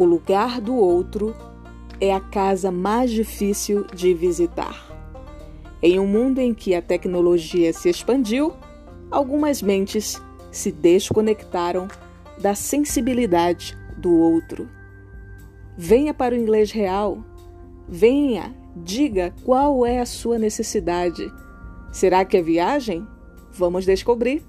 O lugar do outro é a casa mais difícil de visitar. Em um mundo em que a tecnologia se expandiu, algumas mentes se desconectaram da sensibilidade do outro. Venha para o inglês real. Venha, diga qual é a sua necessidade. Será que é viagem? Vamos descobrir.